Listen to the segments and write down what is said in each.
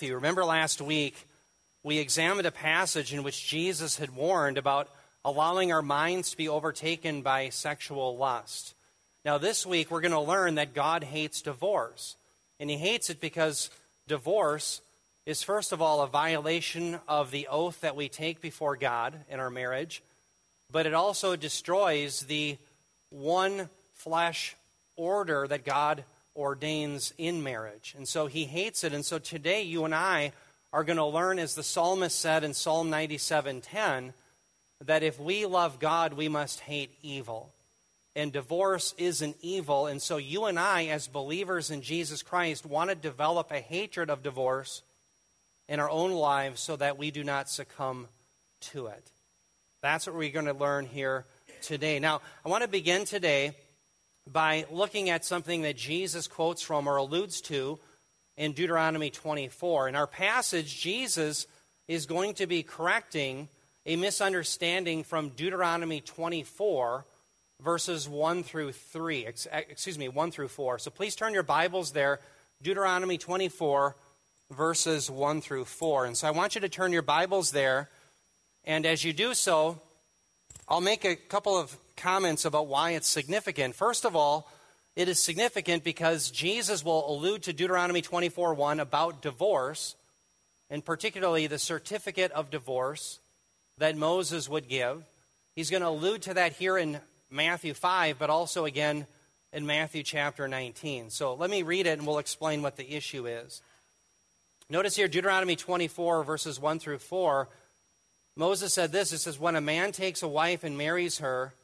If you remember last week, we examined a passage in which Jesus had warned about allowing our minds to be overtaken by sexual lust. Now, this week, we're going to learn that God hates divorce. And He hates it because divorce is, first of all, a violation of the oath that we take before God in our marriage, but it also destroys the one flesh order that God ordains in marriage. And so he hates it. And so today you and I are going to learn as the psalmist said in Psalm 97:10 that if we love God, we must hate evil. And divorce is an evil, and so you and I as believers in Jesus Christ want to develop a hatred of divorce in our own lives so that we do not succumb to it. That's what we're going to learn here today. Now, I want to begin today by looking at something that Jesus quotes from or alludes to in Deuteronomy 24. In our passage, Jesus is going to be correcting a misunderstanding from Deuteronomy 24, verses 1 through 3. Eh, excuse me, 1 through 4. So please turn your Bibles there. Deuteronomy 24, verses 1 through 4. And so I want you to turn your Bibles there. And as you do so, I'll make a couple of comments about why it's significant. First of all, it is significant because Jesus will allude to Deuteronomy 24:1 about divorce, and particularly the certificate of divorce that Moses would give. He's going to allude to that here in Matthew 5, but also again in Matthew chapter 19. So let me read it and we'll explain what the issue is. Notice here Deuteronomy 24, verses 1 through 4. Moses said this It says, When a man takes a wife and marries her,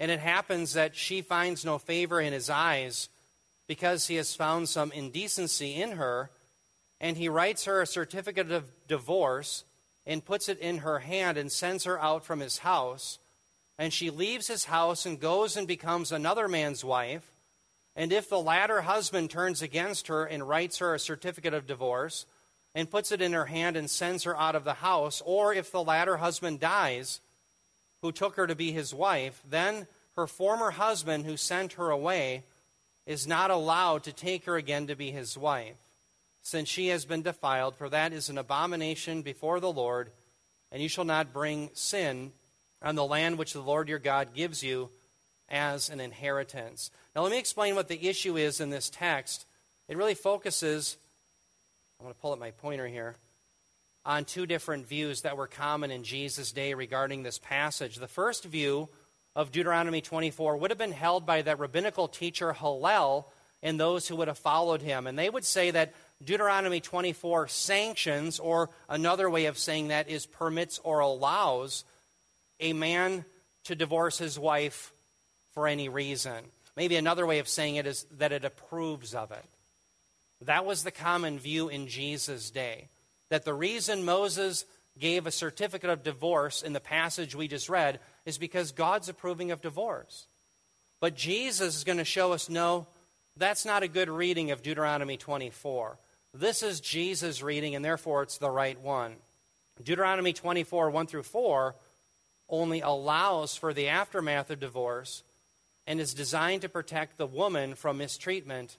and it happens that she finds no favor in his eyes because he has found some indecency in her, and he writes her a certificate of divorce and puts it in her hand and sends her out from his house. And she leaves his house and goes and becomes another man's wife. And if the latter husband turns against her and writes her a certificate of divorce and puts it in her hand and sends her out of the house, or if the latter husband dies, who took her to be his wife, then her former husband who sent her away is not allowed to take her again to be his wife, since she has been defiled, for that is an abomination before the Lord, and you shall not bring sin on the land which the Lord your God gives you as an inheritance. Now, let me explain what the issue is in this text. It really focuses, I'm going to pull up my pointer here on two different views that were common in Jesus' day regarding this passage. The first view of Deuteronomy 24 would have been held by that rabbinical teacher Hillel and those who would have followed him. And they would say that Deuteronomy 24 sanctions, or another way of saying that is permits or allows, a man to divorce his wife for any reason. Maybe another way of saying it is that it approves of it. That was the common view in Jesus' day that the reason Moses gave a certificate of divorce in the passage we just read is because God's approving of divorce. But Jesus is going to show us no, that's not a good reading of Deuteronomy 24. This is Jesus' reading, and therefore it's the right one. Deuteronomy 24, 1 through 4, only allows for the aftermath of divorce and is designed to protect the woman from mistreatment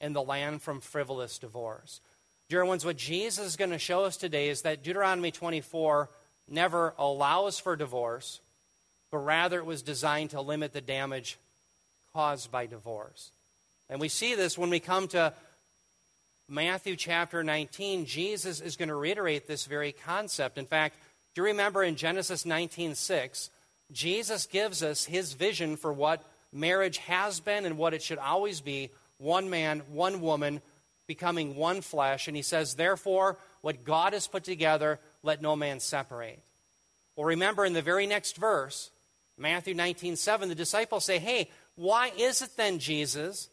and the land from frivolous divorce. Dear ones, what Jesus is going to show us today is that Deuteronomy 24 never allows for divorce, but rather it was designed to limit the damage caused by divorce. And we see this when we come to Matthew chapter 19. Jesus is going to reiterate this very concept. In fact, do you remember in Genesis 19:6, Jesus gives us his vision for what marriage has been and what it should always be, one man, one woman, becoming one flesh. And he says, Therefore, what God has put together, let no man separate. Well, remember in the very next verse, Matthew 19 7, the disciples say, Hey, why is it then, Jesus,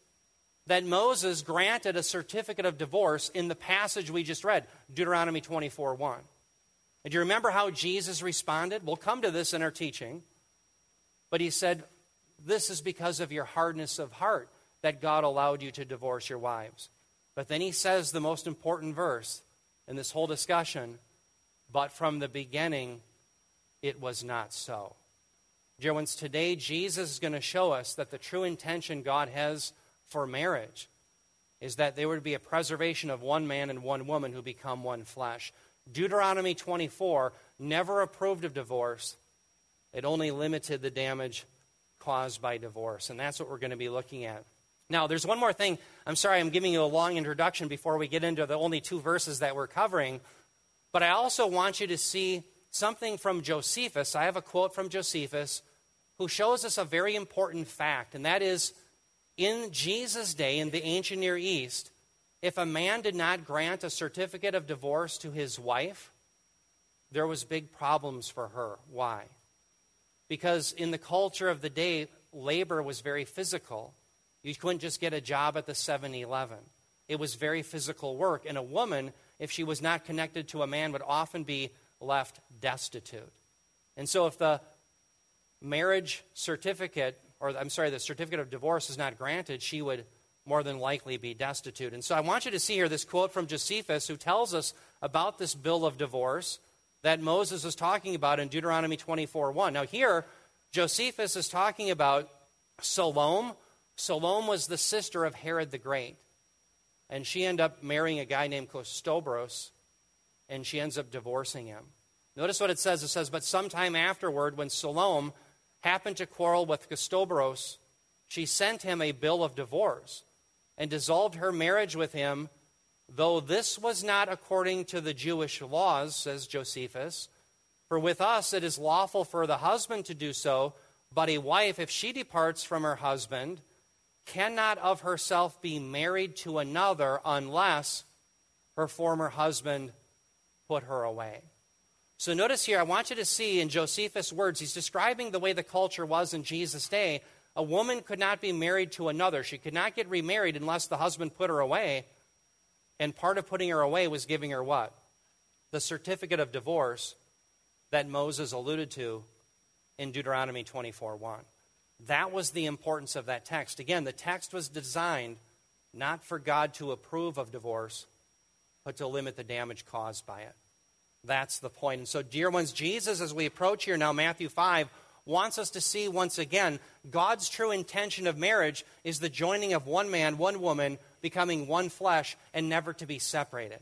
that Moses granted a certificate of divorce in the passage we just read, Deuteronomy 24 1? And do you remember how Jesus responded? We'll come to this in our teaching. But he said, This is because of your hardness of heart that God allowed you to divorce your wives. But then he says the most important verse in this whole discussion but from the beginning, it was not so. Dear ones, today Jesus is going to show us that the true intention God has for marriage is that there would be a preservation of one man and one woman who become one flesh. Deuteronomy 24 never approved of divorce, it only limited the damage caused by divorce. And that's what we're going to be looking at. Now, there's one more thing. I'm sorry, I'm giving you a long introduction before we get into the only two verses that we're covering. But I also want you to see something from Josephus. I have a quote from Josephus who shows us a very important fact, and that is in Jesus' day, in the ancient Near East, if a man did not grant a certificate of divorce to his wife, there was big problems for her. Why? Because in the culture of the day, labor was very physical. You couldn't just get a job at the 7 Eleven. It was very physical work. And a woman, if she was not connected to a man, would often be left destitute. And so if the marriage certificate, or I'm sorry, the certificate of divorce is not granted, she would more than likely be destitute. And so I want you to see here this quote from Josephus who tells us about this bill of divorce that Moses is talking about in Deuteronomy 24 1. Now, here, Josephus is talking about Salome. Salome was the sister of Herod the Great. And she ended up marrying a guy named Costobarus, and she ends up divorcing him. Notice what it says. It says, But sometime afterward, when Salome happened to quarrel with Costobarus, she sent him a bill of divorce and dissolved her marriage with him, though this was not according to the Jewish laws, says Josephus. For with us it is lawful for the husband to do so, but a wife, if she departs from her husband, cannot of herself be married to another unless her former husband put her away. So notice here, I want you to see in Josephus' words, he's describing the way the culture was in Jesus' day. A woman could not be married to another. She could not get remarried unless the husband put her away. And part of putting her away was giving her what? The certificate of divorce that Moses alluded to in Deuteronomy 24 1. That was the importance of that text. Again, the text was designed not for God to approve of divorce, but to limit the damage caused by it. That's the point. And so, dear ones, Jesus, as we approach here now, Matthew 5, wants us to see once again God's true intention of marriage is the joining of one man, one woman, becoming one flesh, and never to be separated.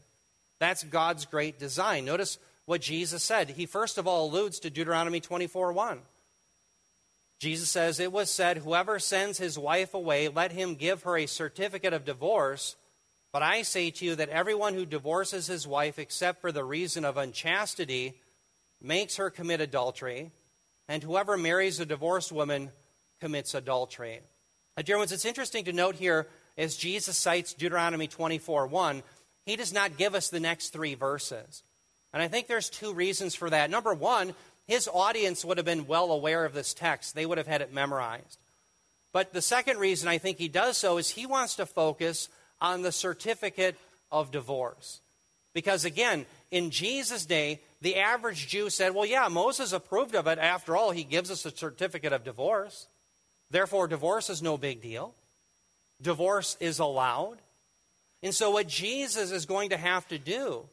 That's God's great design. Notice what Jesus said. He first of all alludes to Deuteronomy 24 1. Jesus says, It was said, Whoever sends his wife away, let him give her a certificate of divorce but I say to you that everyone who divorces his wife except for the reason of unchastity makes her commit adultery, and whoever marries a divorced woman commits adultery. Now, dear ones, it's interesting to note here as Jesus cites Deuteronomy 24 1, he does not give us the next three verses. And I think there's two reasons for that. Number one, his audience would have been well aware of this text, they would have had it memorized. But the second reason I think he does so is he wants to focus on the certificate of divorce. Because again, in Jesus' day, the average Jew said, well, yeah, Moses approved of it. After all, he gives us a certificate of divorce. Therefore, divorce is no big deal. Divorce is allowed. And so, what Jesus is going to have to do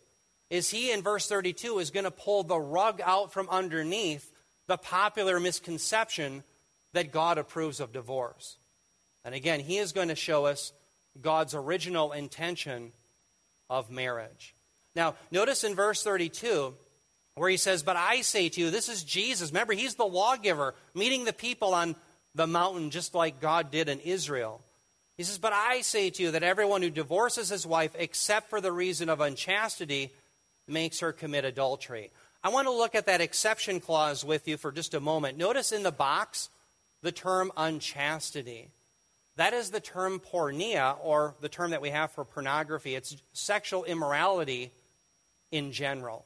is he, in verse 32, is going to pull the rug out from underneath the popular misconception that God approves of divorce. And again, he is going to show us God's original intention of marriage. Now, notice in verse 32 where he says, But I say to you, this is Jesus. Remember, he's the lawgiver, meeting the people on the mountain just like God did in Israel. He says, But I say to you that everyone who divorces his wife, except for the reason of unchastity, makes her commit adultery. I want to look at that exception clause with you for just a moment. Notice in the box the term unchastity. That is the term porneia, or the term that we have for pornography. It's sexual immorality in general.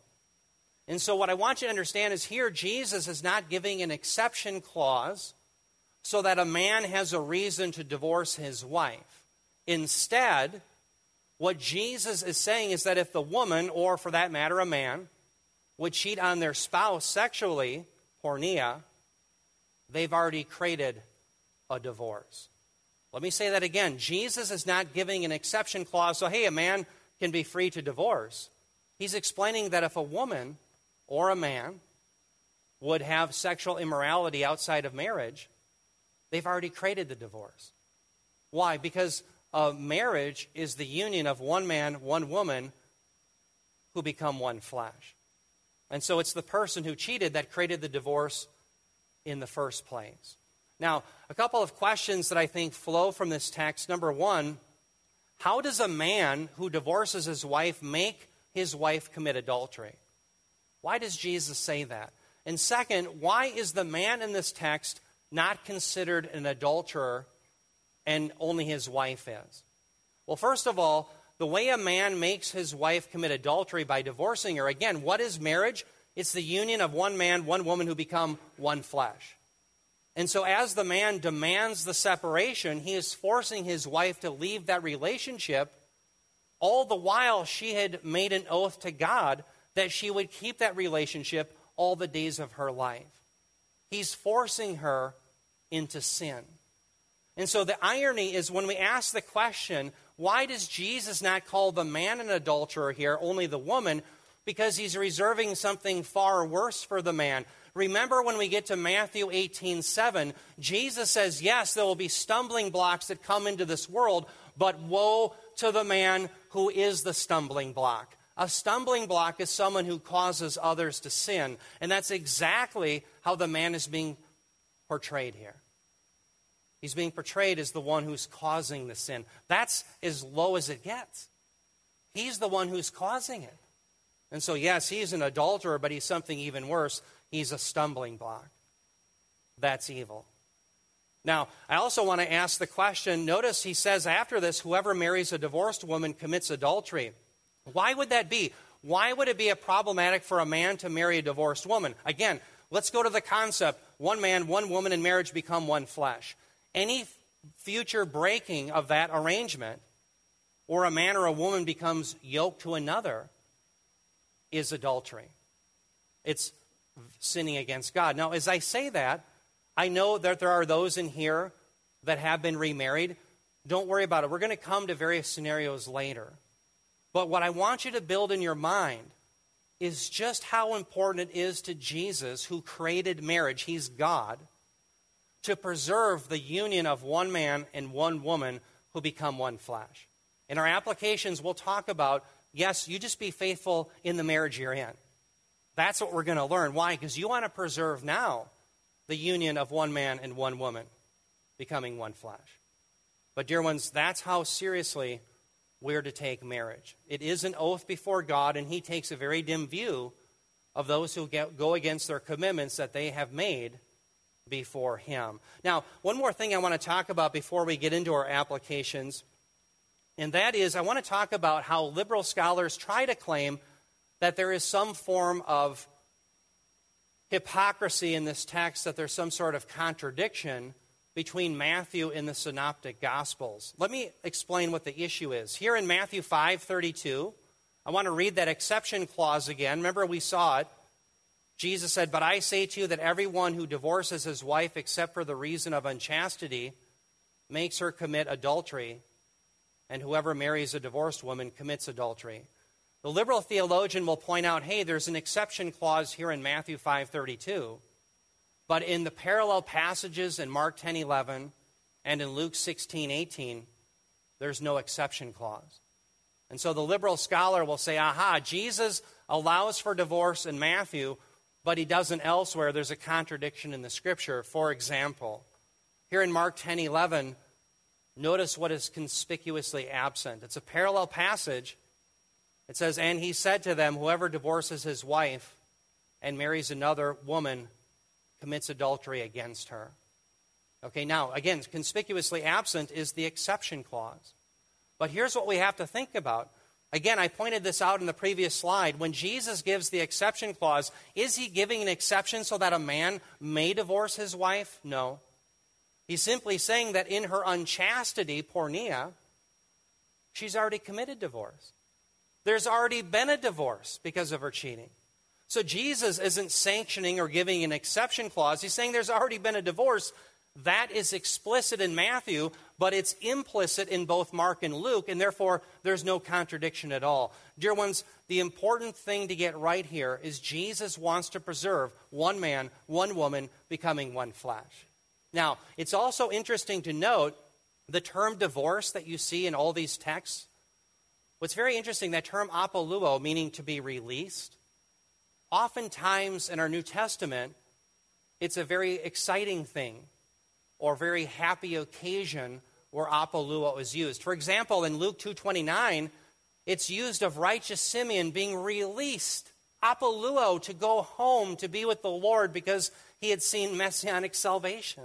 And so, what I want you to understand is here, Jesus is not giving an exception clause so that a man has a reason to divorce his wife. Instead, what Jesus is saying is that if the woman, or for that matter, a man, would cheat on their spouse sexually, porneia, they've already created a divorce. Let me say that again. Jesus is not giving an exception clause, so hey, a man can be free to divorce. He's explaining that if a woman or a man would have sexual immorality outside of marriage, they've already created the divorce. Why? Because a marriage is the union of one man, one woman who become one flesh. And so it's the person who cheated that created the divorce in the first place. Now, a couple of questions that I think flow from this text. Number one, how does a man who divorces his wife make his wife commit adultery? Why does Jesus say that? And second, why is the man in this text not considered an adulterer and only his wife is? Well, first of all, the way a man makes his wife commit adultery by divorcing her, again, what is marriage? It's the union of one man, one woman who become one flesh. And so, as the man demands the separation, he is forcing his wife to leave that relationship, all the while she had made an oath to God that she would keep that relationship all the days of her life. He's forcing her into sin. And so, the irony is when we ask the question, why does Jesus not call the man an adulterer here, only the woman? Because he's reserving something far worse for the man. Remember when we get to Matthew 18 7, Jesus says, Yes, there will be stumbling blocks that come into this world, but woe to the man who is the stumbling block. A stumbling block is someone who causes others to sin. And that's exactly how the man is being portrayed here. He's being portrayed as the one who's causing the sin. That's as low as it gets. He's the one who's causing it. And so, yes, he's an adulterer, but he's something even worse he's a stumbling block. That's evil. Now, I also want to ask the question notice he says after this, whoever marries a divorced woman commits adultery. Why would that be? Why would it be a problematic for a man to marry a divorced woman? Again, let's go to the concept one man, one woman in marriage become one flesh. Any future breaking of that arrangement, or a man or a woman becomes yoked to another, is adultery. It's sinning against God. Now, as I say that, I know that there are those in here that have been remarried. Don't worry about it. We're going to come to various scenarios later. But what I want you to build in your mind is just how important it is to Jesus, who created marriage, He's God, to preserve the union of one man and one woman who become one flesh. In our applications, we'll talk about yes, you just be faithful in the marriage you're in. That's what we're going to learn. Why? Because you want to preserve now the union of one man and one woman becoming one flesh. But, dear ones, that's how seriously we're to take marriage. It is an oath before God, and He takes a very dim view of those who get, go against their commitments that they have made before Him. Now, one more thing I want to talk about before we get into our applications, and that is I want to talk about how liberal scholars try to claim that there is some form of hypocrisy in this text, that there's some sort of contradiction between Matthew and the synoptic gospels. Let me explain what the issue is. Here in Matthew 5:32, I want to read that exception clause again. Remember we saw it. Jesus said, "But I say to you that everyone who divorces his wife except for the reason of unchastity makes her commit adultery, and whoever marries a divorced woman commits adultery." The liberal theologian will point out, hey, there's an exception clause here in Matthew 5:32, but in the parallel passages in Mark 10:11 and in Luke 16:18, there's no exception clause. And so the liberal scholar will say, aha, Jesus allows for divorce in Matthew, but he doesn't elsewhere. There's a contradiction in the scripture. For example, here in Mark 10:11, notice what is conspicuously absent. It's a parallel passage it says, And he said to them, Whoever divorces his wife and marries another woman commits adultery against her. Okay, now, again, conspicuously absent is the exception clause. But here's what we have to think about. Again, I pointed this out in the previous slide. When Jesus gives the exception clause, is he giving an exception so that a man may divorce his wife? No. He's simply saying that in her unchastity, porneia, she's already committed divorce. There's already been a divorce because of her cheating. So Jesus isn't sanctioning or giving an exception clause. He's saying there's already been a divorce. That is explicit in Matthew, but it's implicit in both Mark and Luke, and therefore there's no contradiction at all. Dear ones, the important thing to get right here is Jesus wants to preserve one man, one woman becoming one flesh. Now, it's also interesting to note The term divorce that you see in all these texts, what's very interesting, that term apoluo, meaning to be released, oftentimes in our New Testament, it's a very exciting thing or very happy occasion where apoluo is used. For example, in Luke 2.29, it's used of righteous Simeon being released, apoluo, to go home to be with the Lord because he had seen messianic salvation.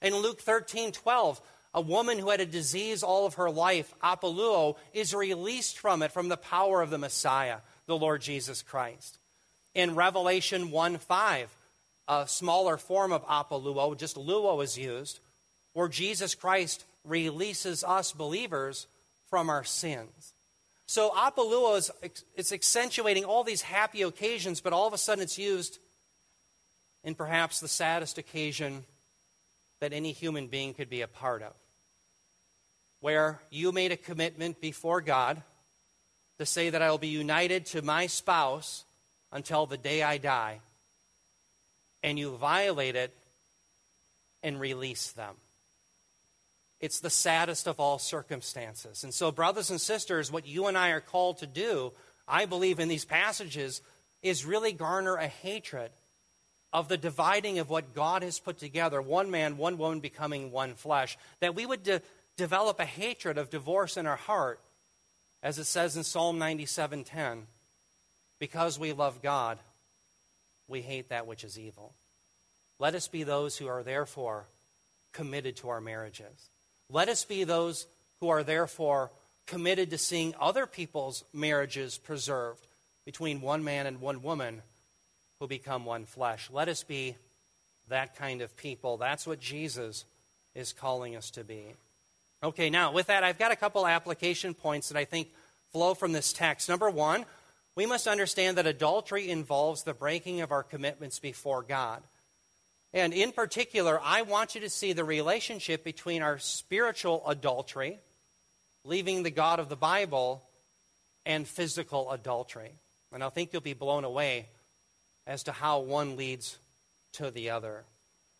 In Luke 13.12, a woman who had a disease all of her life, apoluo, is released from it from the power of the Messiah, the Lord Jesus Christ. In Revelation 1 5, a smaller form of apoluo, just luo is used, where Jesus Christ releases us believers from our sins. So apoluo is it's accentuating all these happy occasions, but all of a sudden it's used in perhaps the saddest occasion that any human being could be a part of. Where you made a commitment before God to say that I will be united to my spouse until the day I die, and you violate it and release them. It's the saddest of all circumstances. And so, brothers and sisters, what you and I are called to do, I believe in these passages, is really garner a hatred of the dividing of what God has put together one man, one woman becoming one flesh. That we would de- develop a hatred of divorce in our heart, as it says in Psalm 97:10. Because we love God, we hate that which is evil. Let us be those who are therefore committed to our marriages. Let us be those who are therefore committed to seeing other people's marriages preserved between one man and one woman who become one flesh. Let us be that kind of people. That's what Jesus is calling us to be. Okay, now with that, I've got a couple application points that I think flow from this text. Number one, we must understand that adultery involves the breaking of our commitments before God. And in particular, I want you to see the relationship between our spiritual adultery, leaving the God of the Bible, and physical adultery. And I think you'll be blown away as to how one leads to the other.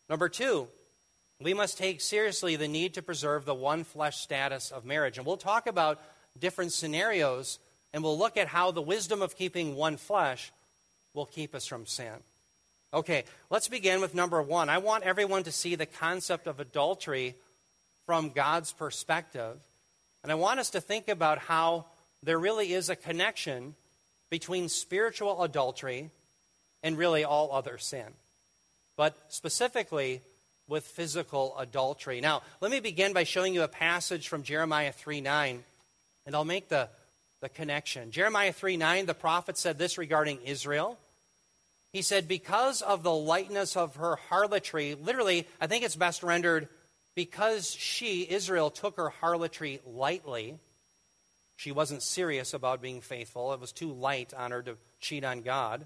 Number two, we must take seriously the need to preserve the one flesh status of marriage. And we'll talk about different scenarios and we'll look at how the wisdom of keeping one flesh will keep us from sin. Okay, let's begin with number one. I want everyone to see the concept of adultery from God's perspective. And I want us to think about how there really is a connection between spiritual adultery and really all other sin, but specifically with physical adultery. Now, let me begin by showing you a passage from Jeremiah 3 9, and I'll make the the connection. Jeremiah 3 9, the prophet said this regarding Israel. He said, Because of the lightness of her harlotry, literally, I think it's best rendered, because she, Israel, took her harlotry lightly. She wasn't serious about being faithful. It was too light on her to cheat on God.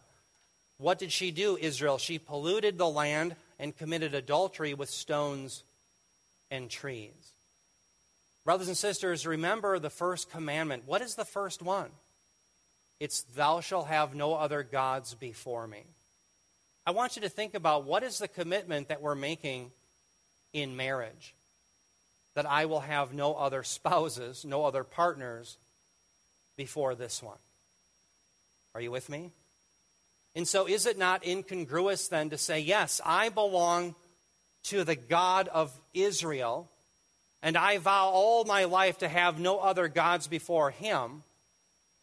What did she do, Israel? She polluted the land and committed adultery with stones and trees. Brothers and sisters, remember the first commandment. What is the first one? It's, Thou shalt have no other gods before me. I want you to think about what is the commitment that we're making in marriage? That I will have no other spouses, no other partners before this one. Are you with me? And so, is it not incongruous then to say, Yes, I belong to the God of Israel? and I vow all my life to have no other gods before him.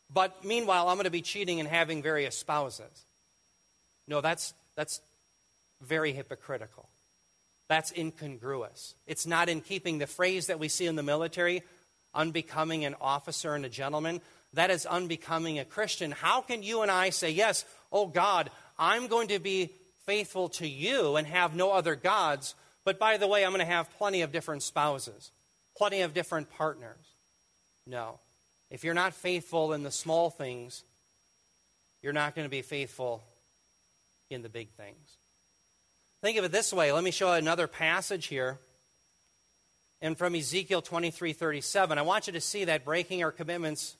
But meanwhile, I'm going to be cheating and having various spouses. No, that's, that's very hypocritical. That's incongruous. It's not in keeping the phrase that we see in the military, unbecoming an officer and a gentleman. That is unbecoming a Christian. How can you and I say, Yes, oh God, I'm going to be faithful to you and have no other gods, but by the way, I'm going to have plenty of different spouses, plenty of different partners. No. If you're not faithful in the small things, you're not going to be faithful in the big things. Think of it this way. Let me show another passage here. And from Ezekiel 23 37, I want you to see that breaking our commitments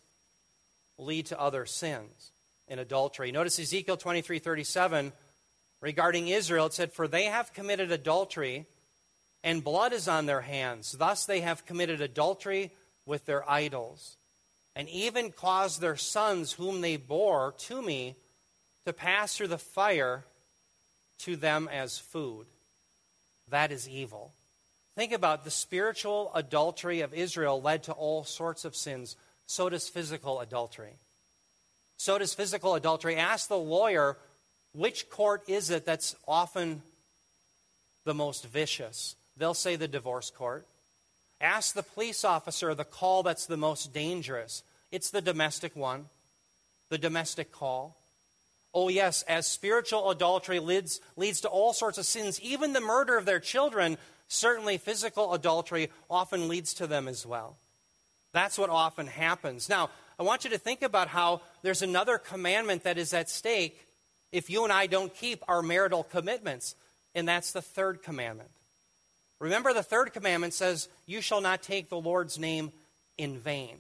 lead to other sins in adultery. Notice Ezekiel 23 37 regarding Israel. It said, For they have committed adultery and blood is on their hands. Thus they have committed adultery with their idols, and even caused their sons, whom they bore to me, to pass through the fire to them as food. That is evil. Think about the spiritual adultery of Israel led to all sorts of sins. So does physical adultery. So does physical adultery. Ask the lawyer which court is it that's often the most vicious? They'll say the divorce court. Ask the police officer the call that's the most dangerous. It's the domestic one, the domestic call. Oh, yes, as spiritual adultery leads, leads to all sorts of sins, even the murder of their children, certainly physical adultery often leads to them as well. That's what often happens. Now, I want you to think about how there's another commandment that is at stake if you and I don't keep our marital commitments, and that's the third commandment. Remember, the third commandment says, You shall not take the Lord's name in vain.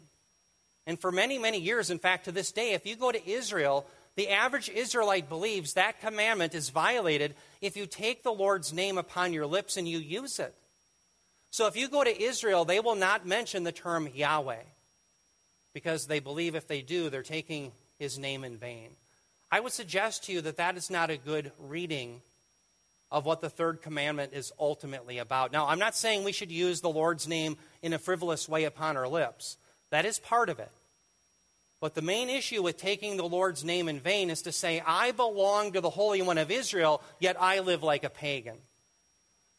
And for many, many years, in fact, to this day, if you go to Israel, the average Israelite believes that commandment is violated if you take the Lord's name upon your lips and you use it. So if you go to Israel, they will not mention the term Yahweh because they believe if they do, they're taking his name in vain. I would suggest to you that that is not a good reading of what the third commandment is ultimately about. Now, I'm not saying we should use the Lord's name in a frivolous way upon our lips, that is part of it. But the main issue with taking the Lord's name in vain is to say, I belong to the Holy One of Israel, yet I live like a pagan.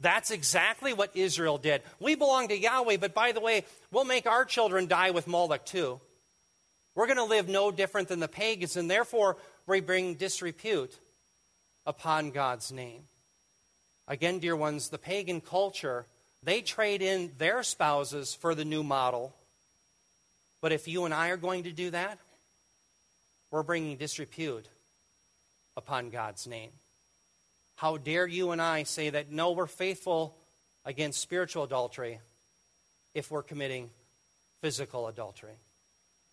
That's exactly what Israel did. We belong to Yahweh, but by the way, we'll make our children die with Moloch too. We're going to live no different than the pagans, and therefore we bring disrepute upon God's name. Again, dear ones, the pagan culture, they trade in their spouses for the new model but if you and I are going to do that, we're bringing disrepute upon God's name. How dare you and I say that no, we're faithful against spiritual adultery if we're committing physical adultery?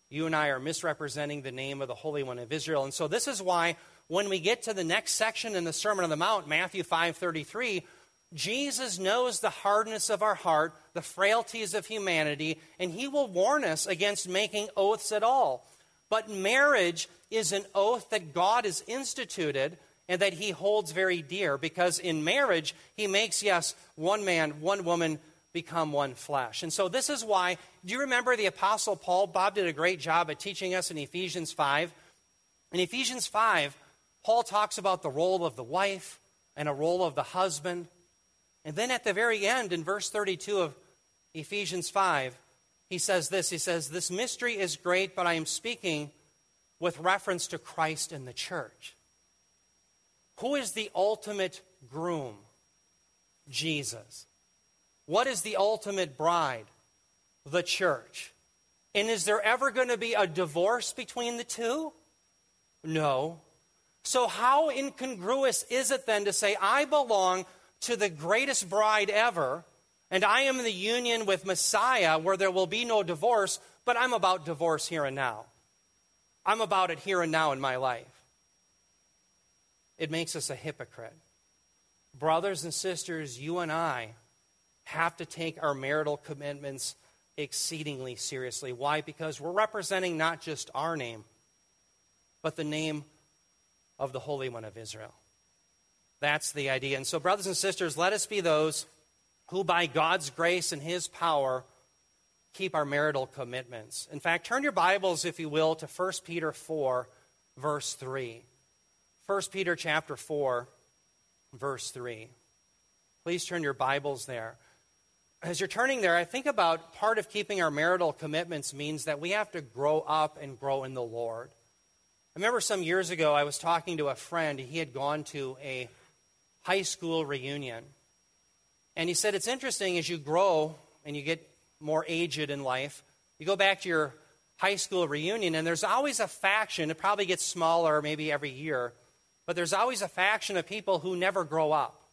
You and I are misrepresenting the name of the Holy One of Israel. And so this is why when we get to the next section in the Sermon on the Mount, Matthew 5:33, Jesus knows the hardness of our heart, the frailties of humanity, and he will warn us against making oaths at all. But marriage is an oath that God has instituted and that he holds very dear because in marriage, he makes, yes, one man, one woman become one flesh. And so this is why, do you remember the Apostle Paul? Bob did a great job at teaching us in Ephesians 5. In Ephesians 5, Paul talks about the role of the wife and a role of the husband and then at the very end, in verse 32 of Ephesians 5, he says this He says, This mystery is great, but I am speaking with reference to Christ and the church. Who is the ultimate groom? Jesus. What is the ultimate bride? The church. And is there ever going to be a divorce between the two? No. So, how incongruous is it then to say, I belong to the greatest bride ever, and I am in the union with Messiah where there will be no divorce, but I'm about divorce here and now. I'm about it here and now in my life. It makes us a hypocrite. Brothers and sisters, you and I have to take our marital commitments exceedingly seriously. Why? Because we're representing not just our name, but the name of the Holy One of Israel. That's the idea. And so, brothers and sisters, let us be those who, by God's grace and His power, keep our marital commitments. In fact, turn your Bibles, if you will, to 1 Peter 4, verse 3. 1 Peter chapter 4, verse 3. Please turn your Bibles there. As you're turning there, I think about part of keeping our marital commitments means that we have to grow up and grow in the Lord. I remember some years ago, I was talking to a friend. He had gone to a high school reunion. And he said, It's interesting as you grow and you get more aged in life, you go back to your high school reunion, and there's always a faction. It probably gets smaller maybe every year, but there's always a faction of people who never grow up.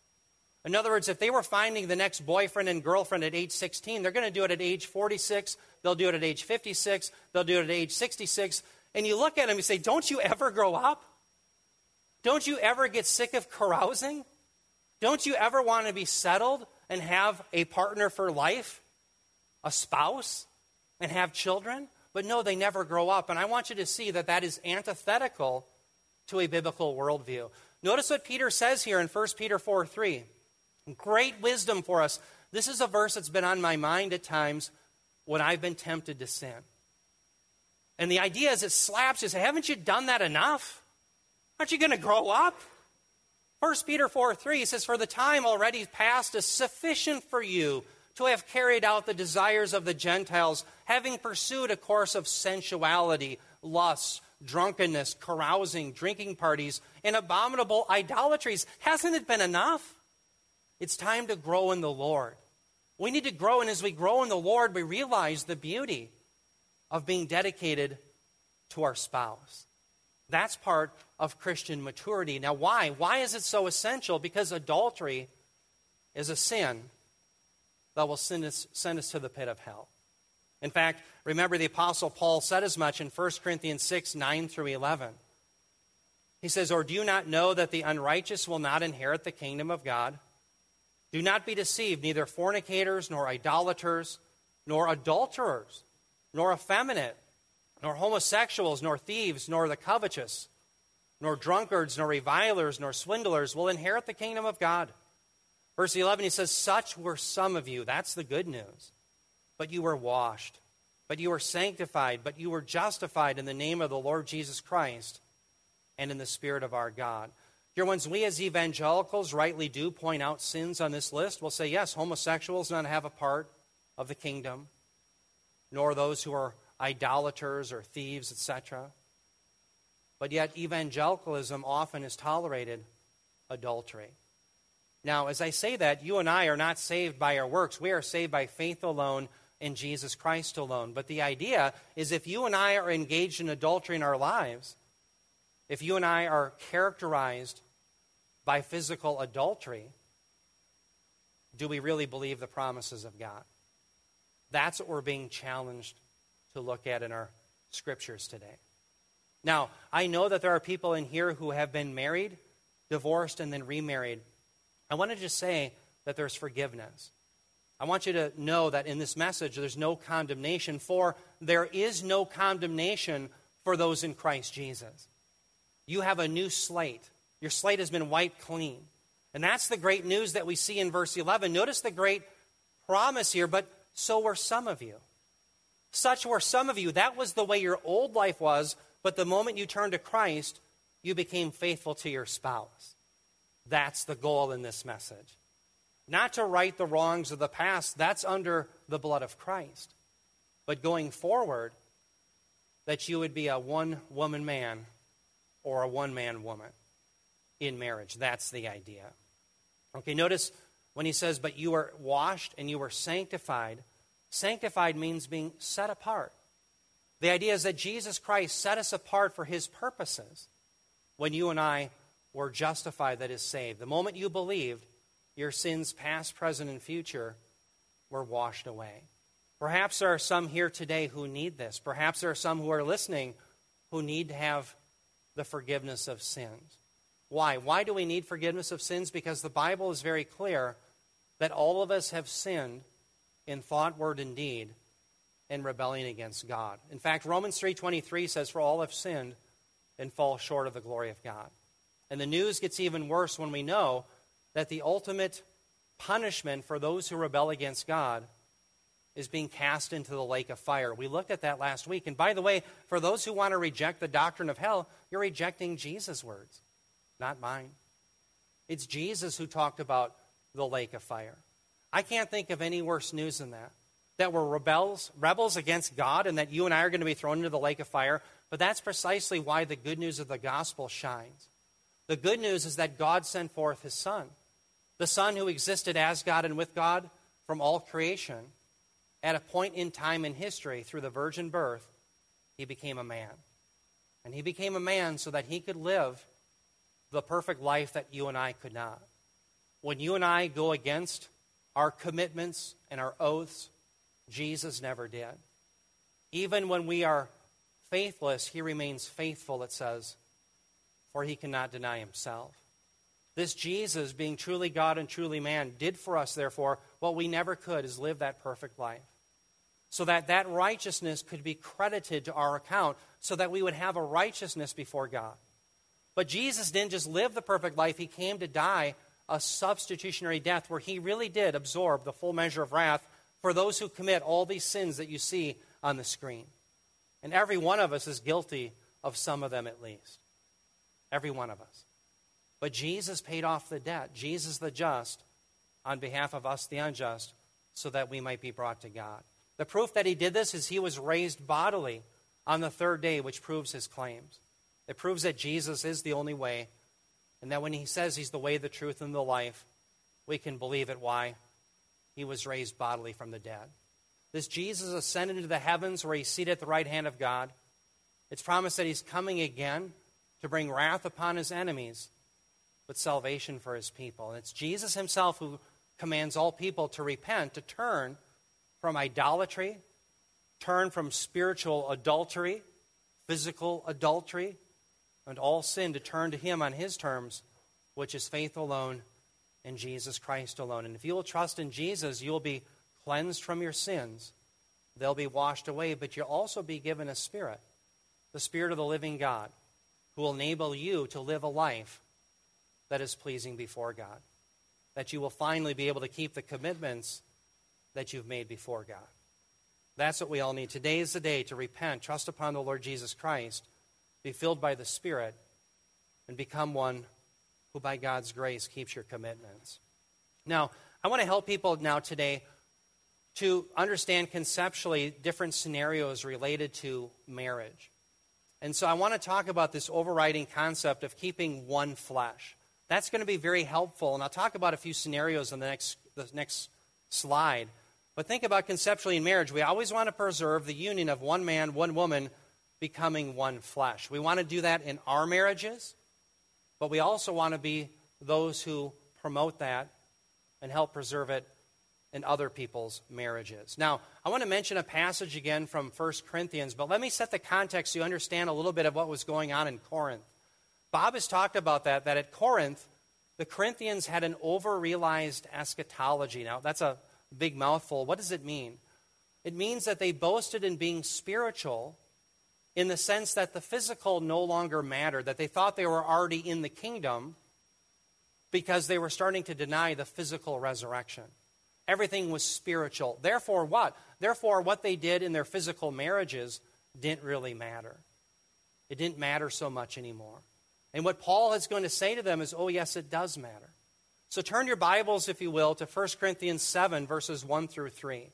In other words, if they were finding the next boyfriend and girlfriend at age 16, they're going to do it at age 46, they'll do it at age 56, they'll do it at age 66. And you look at them and you say, Don't you ever grow up? Don't you ever get sick of carousing? Don't you ever want to be settled and have a partner for life, a spouse, and have children. But no, they never grow up. And I want you to see that that is antithetical to a biblical worldview. Notice what Peter says here in 1 Peter 4 3. Great wisdom for us. This is a verse that's been on my mind at times when I've been tempted to sin. And the idea is it slaps you. Say, haven't you done that enough? Aren't you going to grow up? 1 Peter 4 3 says, For the time already past is sufficient for you to have carried out the desires of the Gentiles, having pursued a course of sensuality, lust, drunkenness, carousing, drinking parties, and abominable idolatries. Hasn't it been enough? It's time to grow in the Lord. We need to grow, and as we grow in the Lord, we realize the beauty of being dedicated to our spouse. That's part of Christian maturity. Now, why? Why is it so essential? Because adultery is a sin that will send us, send us to the pit of hell. In fact, remember the Apostle Paul said as much in 1 Corinthians 6 9 through 11. He says, Or do you not know that the unrighteous will not inherit the kingdom of God? Do not be deceived, neither fornicators, nor idolaters, nor adulterers, nor effeminate, nor homosexuals, nor thieves, nor the covetous, nor drunkards, nor revilers, nor swindlers will inherit the kingdom of God. Verse 11, he says, Such were some of you. That's the good news. But you were washed, but you were sanctified, but you were justified in the name of the Lord Jesus Christ and in the Spirit of our God. Dear ones, we as evangelicals rightly do point out sins on this list. We'll say, yes, homosexuals don't have a part of the kingdom, nor those who are idolaters or thieves, etc. But yet, evangelicalism often has tolerated adultery. Now, as I say that, you and I are not saved by our works. We are saved by faith alone in Jesus Christ alone. But the idea is if you and I are engaged in adultery in our lives, if you and I are characterized by physical adultery, do we really believe the promises of God? That's what we're being challenged to look at in our scriptures today. Now, I know that there are people in here who have been married, divorced, and then remarried. I want to just say that there's forgiveness. I want you to know that in this message, there's no condemnation, for there is no condemnation for those in Christ Jesus. You have a new slate. Your slate has been wiped clean. And that's the great news that we see in verse 11. Notice the great promise here, but so were some of you. Such were some of you. That was the way your old life was, but the moment you turned to Christ, you became faithful to your spouse. That's the goal in this message. Not to right the wrongs of the past, that's under the blood of Christ. But going forward, that you would be a one woman man or a one man woman in marriage. That's the idea. Okay, notice when he says, But you are washed and you are sanctified. Sanctified means being set apart. The idea is that Jesus Christ set us apart for his purposes when you and I were justified, that is, saved. The moment you believed, your sins, past, present, and future, were washed away. Perhaps there are some here today who need this. Perhaps there are some who are listening who need to have the forgiveness of sins. Why? Why do we need forgiveness of sins? Because the Bible is very clear that all of us have sinned in thought, word, and deed in rebellion against God. In fact, Romans 3:23 says for all have sinned and fall short of the glory of God. And the news gets even worse when we know that the ultimate punishment for those who rebel against God is being cast into the lake of fire. We looked at that last week. And by the way, for those who want to reject the doctrine of hell, you're rejecting Jesus' words not mine. It's Jesus who talked about the lake of fire. I can't think of any worse news than that. That we're rebels, rebels against God, and that you and I are going to be thrown into the lake of fire. But that's precisely why the good news of the gospel shines. The good news is that God sent forth his Son, the Son who existed as God and with God from all creation. At a point in time in history, through the virgin birth, he became a man. And he became a man so that he could live the perfect life that you and I could not. When you and I go against our commitments and our oaths, Jesus never did. Even when we are faithless, he remains faithful, it says, for he cannot deny himself. This Jesus, being truly God and truly man, did for us, therefore, what we never could is live that perfect life. So that that righteousness could be credited to our account, so that we would have a righteousness before God. But Jesus didn't just live the perfect life, he came to die a substitutionary death where he really did absorb the full measure of wrath for those who commit all these sins that you see on the screen. And every one of us is guilty of some of them at least. Every one of us. But Jesus paid off the debt, Jesus the just, on behalf of us the unjust, so that we might be brought to God. The proof that he did this is he was raised bodily on the third day, which proves his claims. It proves that Jesus is the only way, and that when he says he's the way, the truth, and the life, we can believe it. Why? He was raised bodily from the dead. This Jesus ascended into the heavens where he's seated at the right hand of God. It's promised that he's coming again to bring wrath upon his enemies but salvation for his people. And it's Jesus himself who commands all people to repent, to turn from idolatry, turn from spiritual adultery, physical adultery, and all sin, to turn to him on his terms, which is faith alone in Jesus Christ alone. And if you will trust in Jesus, you'll be cleansed from your sins. They'll be washed away, but you'll also be given a spirit, the spirit of the living God, who will enable you to live a life that is pleasing before God. That you will finally be able to keep the commitments that you've made before God. That's what we all need. Today is the day to repent, trust upon the Lord Jesus Christ, be filled by the Spirit, and become one who, by God's grace, keeps your commitments. Now, I want to help people now today to understand conceptually different scenarios related to marriage. And so I want to talk about this overriding concept of keeping one flesh. That's going to be very helpful, and I'll talk about a few scenarios in the next, the next slide. But think about conceptually in marriage. We always want to preserve the union of one man, one woman becoming one flesh. We want to do that in our marriages, but we also want to be those who promote that and help preserve it in other people's marriages. Now, I want to mention a passage again from 1 Corinthians, but let me set the context so you understand a little bit of what was going on in Corinth. Bob has talked about that, that at Corinth, the Corinthians had an over-realized eschatology. Now, that's a big mouthful. What does it mean? It means that they boasted in being spiritual in the sense that the physical no longer mattered, that they thought they were already in the kingdom because they were starting to deny the physical resurrection. Everything was spiritual. Therefore, what? Therefore, what they did in their physical marriages didn't really matter. It didn't matter so much anymore. And what Paul is going to say to them is, oh, yes, it does matter. So turn your Bibles, if you will, to 1 Corinthians 7, verses 1 through 3.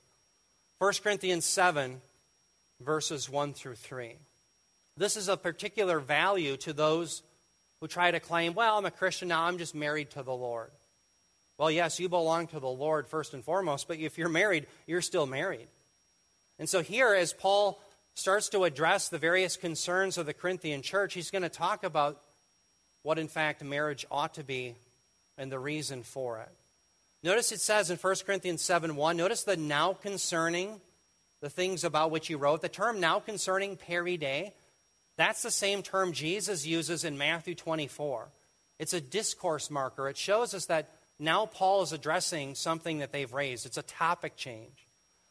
1 Corinthians 7, verses 1 through 3. This is of particular value to those who try to claim, well, I'm a Christian now, I'm just married to the Lord. Well, yes, you belong to the Lord first and foremost, but if you're married, you're still married. And so here, as Paul starts to address the various concerns of the Corinthian church, he's going to talk about what, in fact, marriage ought to be and the reason for it. Notice it says in 1 Corinthians 7 1, notice the now concerning, the things about which he wrote. The term now concerning peri de, that's the same term Jesus uses in Matthew 24. It's a discourse marker. It shows us that now Paul is addressing something that they've raised. It's a topic change.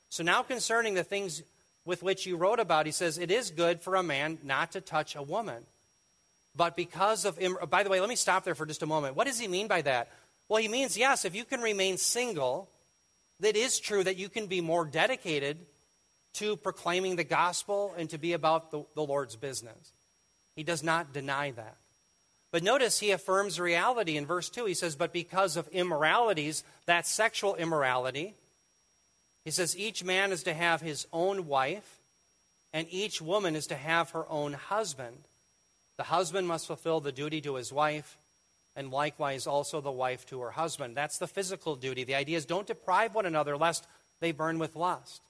So now concerning the things with which you wrote about, he says, It is good for a man not to touch a woman. But because of, by the way, let me stop there for just a moment. What does he mean by that? Well, he means, yes, if you can remain single, it is true that you can be more dedicated to proclaiming the gospel and to be about the, the Lord's business. He does not deny that. But notice he affirms reality in verse 2. He says, But because of immoralities, that sexual immorality, he says, each man is to have his own wife, and each woman is to have her own husband. The husband must fulfill the duty to his wife, and likewise also the wife to her husband. That's the physical duty. The idea is don't deprive one another lest they burn with lust.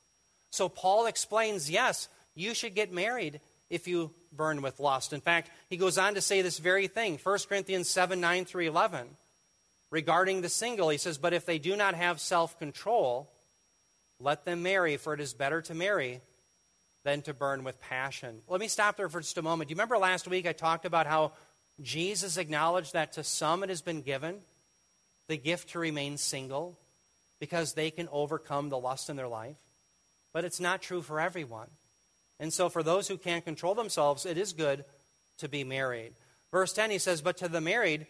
So Paul explains yes, you should get married if you burn with lust. In fact, he goes on to say this very thing 1 Corinthians 7 9 through 11. Regarding the single, he says, But if they do not have self control, let them marry, for it is better to marry than to burn with passion. Let me stop there for just a moment. Do you remember last week I talked about how Jesus acknowledged that to some it has been given the gift to remain single because they can overcome the lust in their life. But it's not true for everyone. And so, for those who can't control themselves, it is good to be married. Verse 10, he says, But to the married,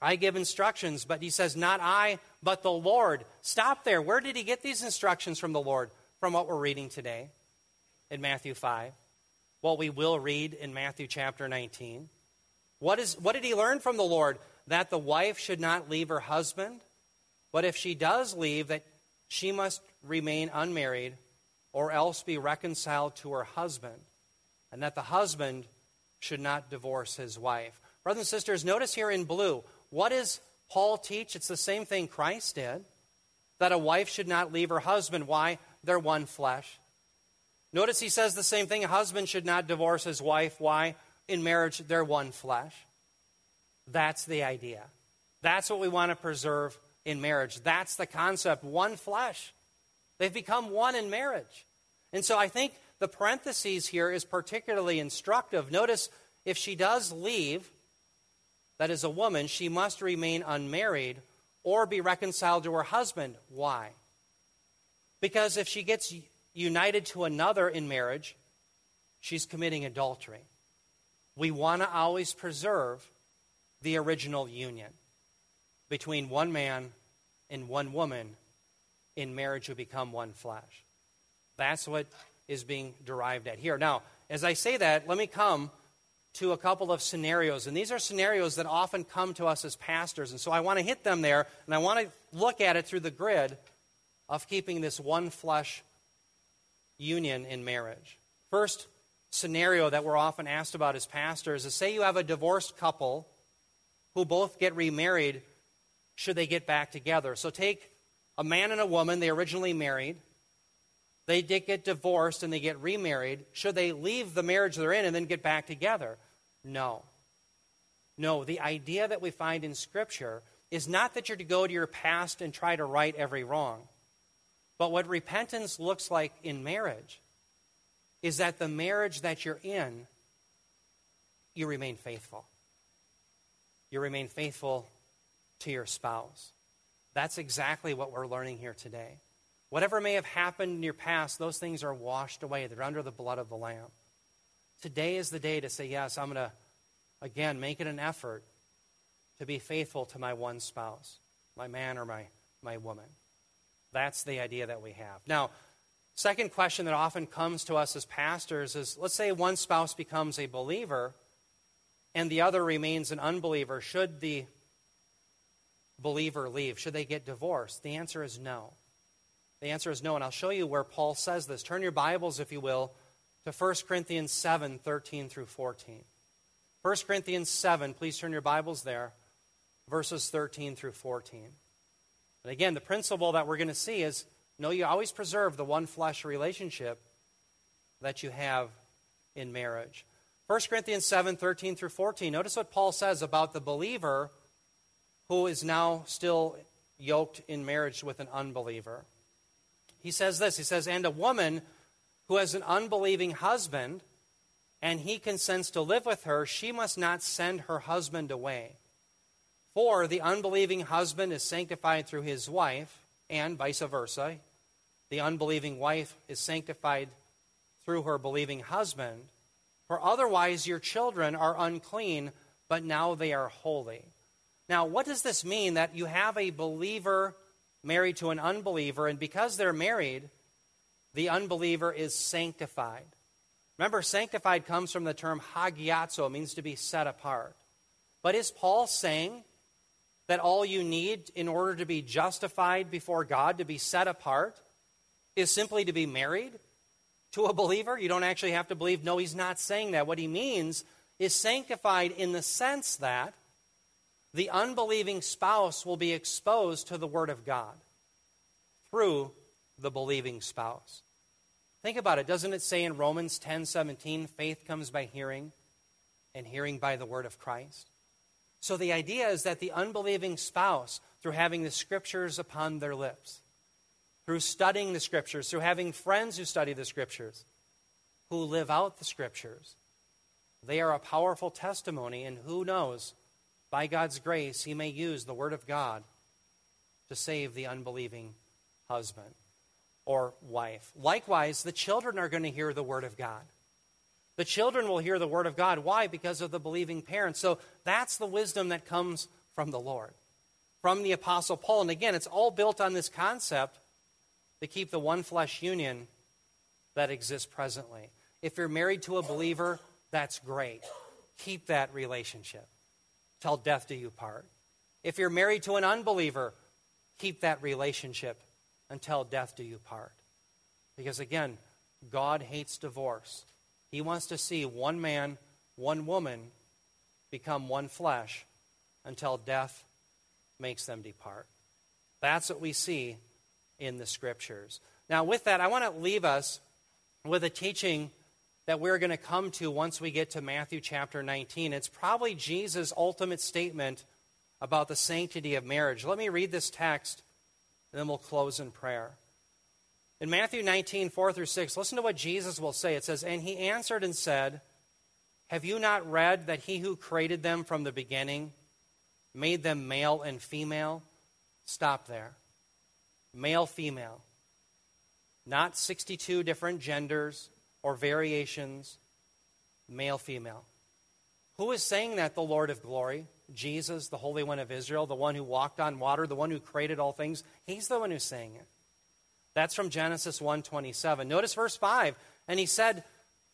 I give instructions. But he says, Not I, but the Lord. Stop there. Where did he get these instructions from the Lord? From what we're reading today in Matthew 5. What we will read in Matthew chapter 19. What, is, what did he learn from the Lord? That the wife should not leave her husband, but if she does leave, that she must remain unmarried or else be reconciled to her husband, and that the husband should not divorce his wife. Brothers and sisters, notice here in blue, what does Paul teach? It's the same thing Christ did that a wife should not leave her husband. Why? They're one flesh. Notice he says the same thing a husband should not divorce his wife. Why? In marriage, they're one flesh. That's the idea. That's what we want to preserve in marriage. That's the concept one flesh. They've become one in marriage. And so I think the parentheses here is particularly instructive. Notice if she does leave, that is a woman, she must remain unmarried or be reconciled to her husband. Why? Because if she gets united to another in marriage, she's committing adultery. We want to always preserve the original union between one man and one woman in marriage who become one flesh. That's what is being derived at here. Now, as I say that, let me come to a couple of scenarios. And these are scenarios that often come to us as pastors. And so I want to hit them there, and I want to look at it through the grid of keeping this one flesh union in marriage. First scenario that we're often asked about as pastors is say you have a divorced couple who both get remarried, should they get back together? So take a man and a woman, they originally married. They did get divorced and they get remarried. Should they leave the marriage they're in and then get back together? No. No, the idea that we find in Scripture is not that you're to go to your past and try to right every wrong. But what repentance looks like in marriage is that the marriage that you're in, you remain faithful. You remain faithful to your spouse. That's exactly what we're learning here today. Whatever may have happened in your past, those things are washed away. They're under the blood of the Lamb. Today is the day to say, Yes, I'm going to, again, make it an effort to be faithful to my one spouse, my man or my, my woman. That's the idea that we have. Now, second question that often comes to us as pastors is let's say one spouse becomes a believer and the other remains an unbeliever. Should the believer leave? Should they get divorced? The answer is no. The answer is no, and I'll show you where Paul says this. Turn your Bibles, if you will, to 1 Corinthians 7 13 through 14. 1 Corinthians 7, please turn your Bibles there, verses 13 through 14. And again, the principle that we're going to see is no, you always preserve the one flesh relationship that you have in marriage. 1 Corinthians 7 13 through 14. Notice what Paul says about the believer who is now still yoked in marriage with an unbeliever. He says this He says, And a woman who has an unbelieving husband, and he consents to live with her, she must not send her husband away. For the unbelieving husband is sanctified through his wife, and vice versa. The unbelieving wife is sanctified through her believing husband. For otherwise, your children are unclean, but now they are holy. Now, what does this mean that you have a believer married to an unbeliever, and because they're married, the unbeliever is sanctified? Remember, sanctified comes from the term hagiazo, it means to be set apart. But is Paul saying that all you need in order to be justified before God, to be set apart, is simply to be married to a believer? You don't actually have to believe. No, he's not saying that. What he means is sanctified in the sense that the unbelieving spouse will be exposed to the Word of God through the believing spouse. Think about it. Doesn't it say in Romans 10 17, faith comes by hearing, and hearing by the Word of Christ? So the idea is that the unbelieving spouse, through having the Scriptures upon their lips, through studying the Scriptures, through having friends who study the Scriptures, who live out the Scriptures, They are a powerful testimony, and who knows, by God's grace, He may use the Word of God to save the unbelieving husband or wife. Likewise, the children are going to hear the Word of God. The children will hear the Word of God. Why? Because of the believing parents. So that's the wisdom that comes from the Lord, from the Apostle Paul. And again, it's all built on this concept to keep the one flesh union that exists presently. If you're married to a believer, that's great. Keep that relationship till death do you part. If you're married to an unbeliever, keep that relationship until death do you part. Because again, God hates divorce. He wants to see one man, one woman become one flesh until death makes them depart. That's what we see in the scriptures. Now, with that, I want to leave us with a teaching that we're going to come to once we get to Matthew chapter 19. It's probably Jesus' ultimate statement about the sanctity of marriage. Let me read this text, and then we'll close in prayer. In Matthew 19, 4 through 6, listen to what Jesus will say. It says, And he answered and said, Have you not read that he who created them from the beginning made them male and female? Stop there. Male, female. Not 62 different genders, or variations, male, female. Who is saying that? The Lord of glory, Jesus, the Holy One of Israel, the one who walked on water, the one who created all things. He's the one who's saying it. That's from Genesis 1:27. Notice verse 5. And he said,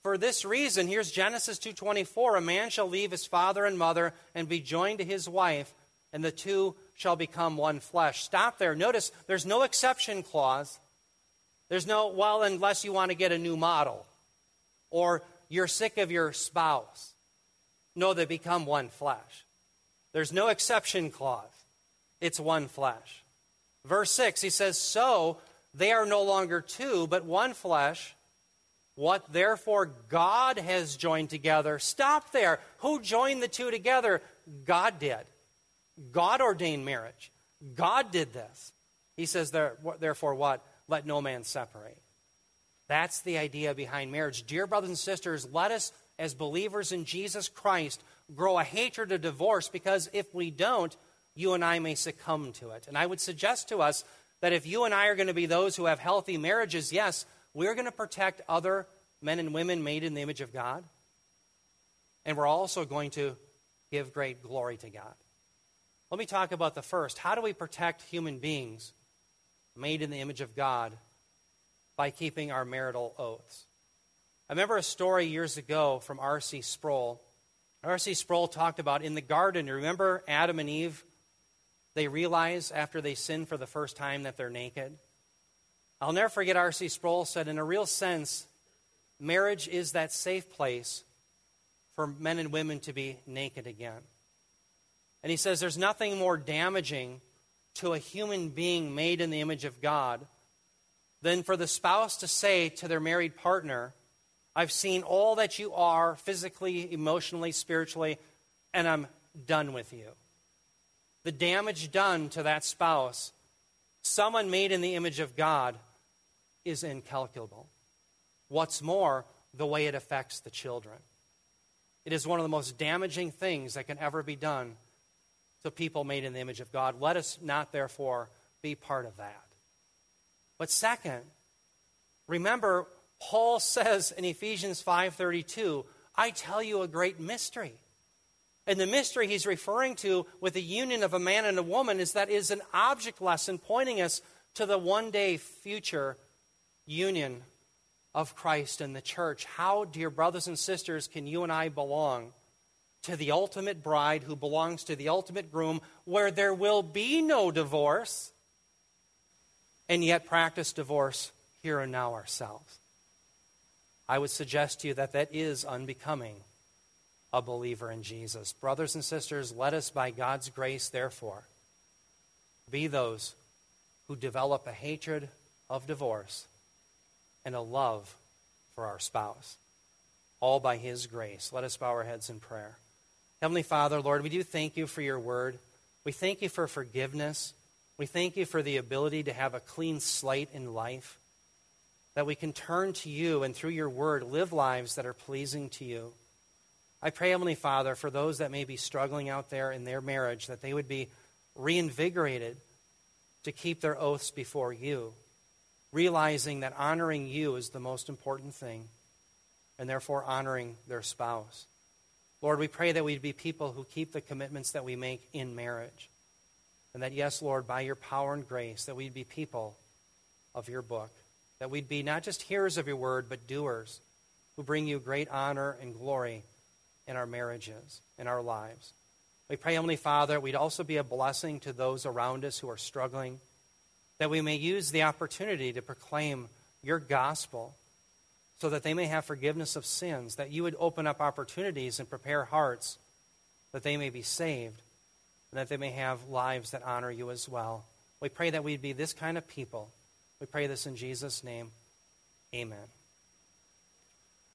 "For this reason, here's Genesis 2:24, a man shall leave his father and mother and be joined to his wife, and the two shall become one flesh." Stop there. Notice there's no exception clause. There's no, well, unless you want to get a new model or you're sick of your spouse. No, they become one flesh. There's no exception clause. It's one flesh. Verse 6, he says, So they are no longer two, but one flesh. What therefore God has joined together. Stop there. Who joined the two together? God did. God ordained marriage. God did this. He says, therefore, what? Let no man separate. That's the idea behind marriage. Dear brothers and sisters, let us, as believers in Jesus Christ, grow a hatred of divorce because if we don't, you and I may succumb to it. And I would suggest to us that if you and I are going to be those who have healthy marriages, yes, we're going to protect other men and women made in the image of God. And we're also going to give great glory to God. Let me talk about the first. How do we protect human beings made in the image of God by keeping our marital oaths. I remember a story years ago from R.C. Sproul. R.C. Sproul talked about in the garden, remember Adam and Eve? They realize after they sin for the first time that they're naked. I'll never forget R.C. Sproul said, in a real sense, marriage is that safe place for men and women to be naked again. And he says there's nothing more damaging to a human being made in the image of God than for the spouse to say to their married partner, I've seen all that you are physically, emotionally, spiritually, and I'm done with you. The damage done to that spouse, someone made in the image of God, is incalculable. What's more, the way it affects the children. It is one of the most damaging things that can ever be done to people made in the image of God. Let us not, therefore, be part of that. But second, remember Paul says in Ephesians 5:32, "I tell you a great mystery." And the mystery he's referring to with the union of a man and a woman is that is an object lesson pointing us to the one day future union of Christ and the church. How, dear brothers and sisters, can you and I belong to the ultimate bride who belongs to the ultimate groom where there will be no divorce? And yet practice divorce here and now ourselves. I would suggest to you that that is unbecoming a believer in Jesus. Brothers and sisters, let us, by God's grace, therefore, be those who develop a hatred of divorce and a love for our spouse, all by His grace. Let us bow our heads in prayer. Heavenly Father, Lord, we do thank you for your word. We thank you for forgiveness. We thank you for the ability to have a clean slate in life, that we can turn to you and through your word live lives that are pleasing to you. I pray, Heavenly Father, for those that may be struggling out there in their marriage, that they would be reinvigorated to keep their oaths before you, realizing that honoring you is the most important thing, and therefore honoring their spouse. Lord, we pray that we'd be people who keep the commitments that we make in marriage. And that, yes, Lord, by your power and grace, that we'd be people of your book. That we'd be not just hearers of your word, but doers who bring you great honor and glory in our marriages, in our lives. We pray, Heavenly Father, we'd also be a blessing to those around us who are struggling, that we may use the opportunity to proclaim your gospel so that they may have forgiveness of sins, that you would open up opportunities and prepare hearts that they may be saved, and that they may have lives that honor you as well. We pray that we'd be this kind of people. We pray this in Jesus' name. Amen.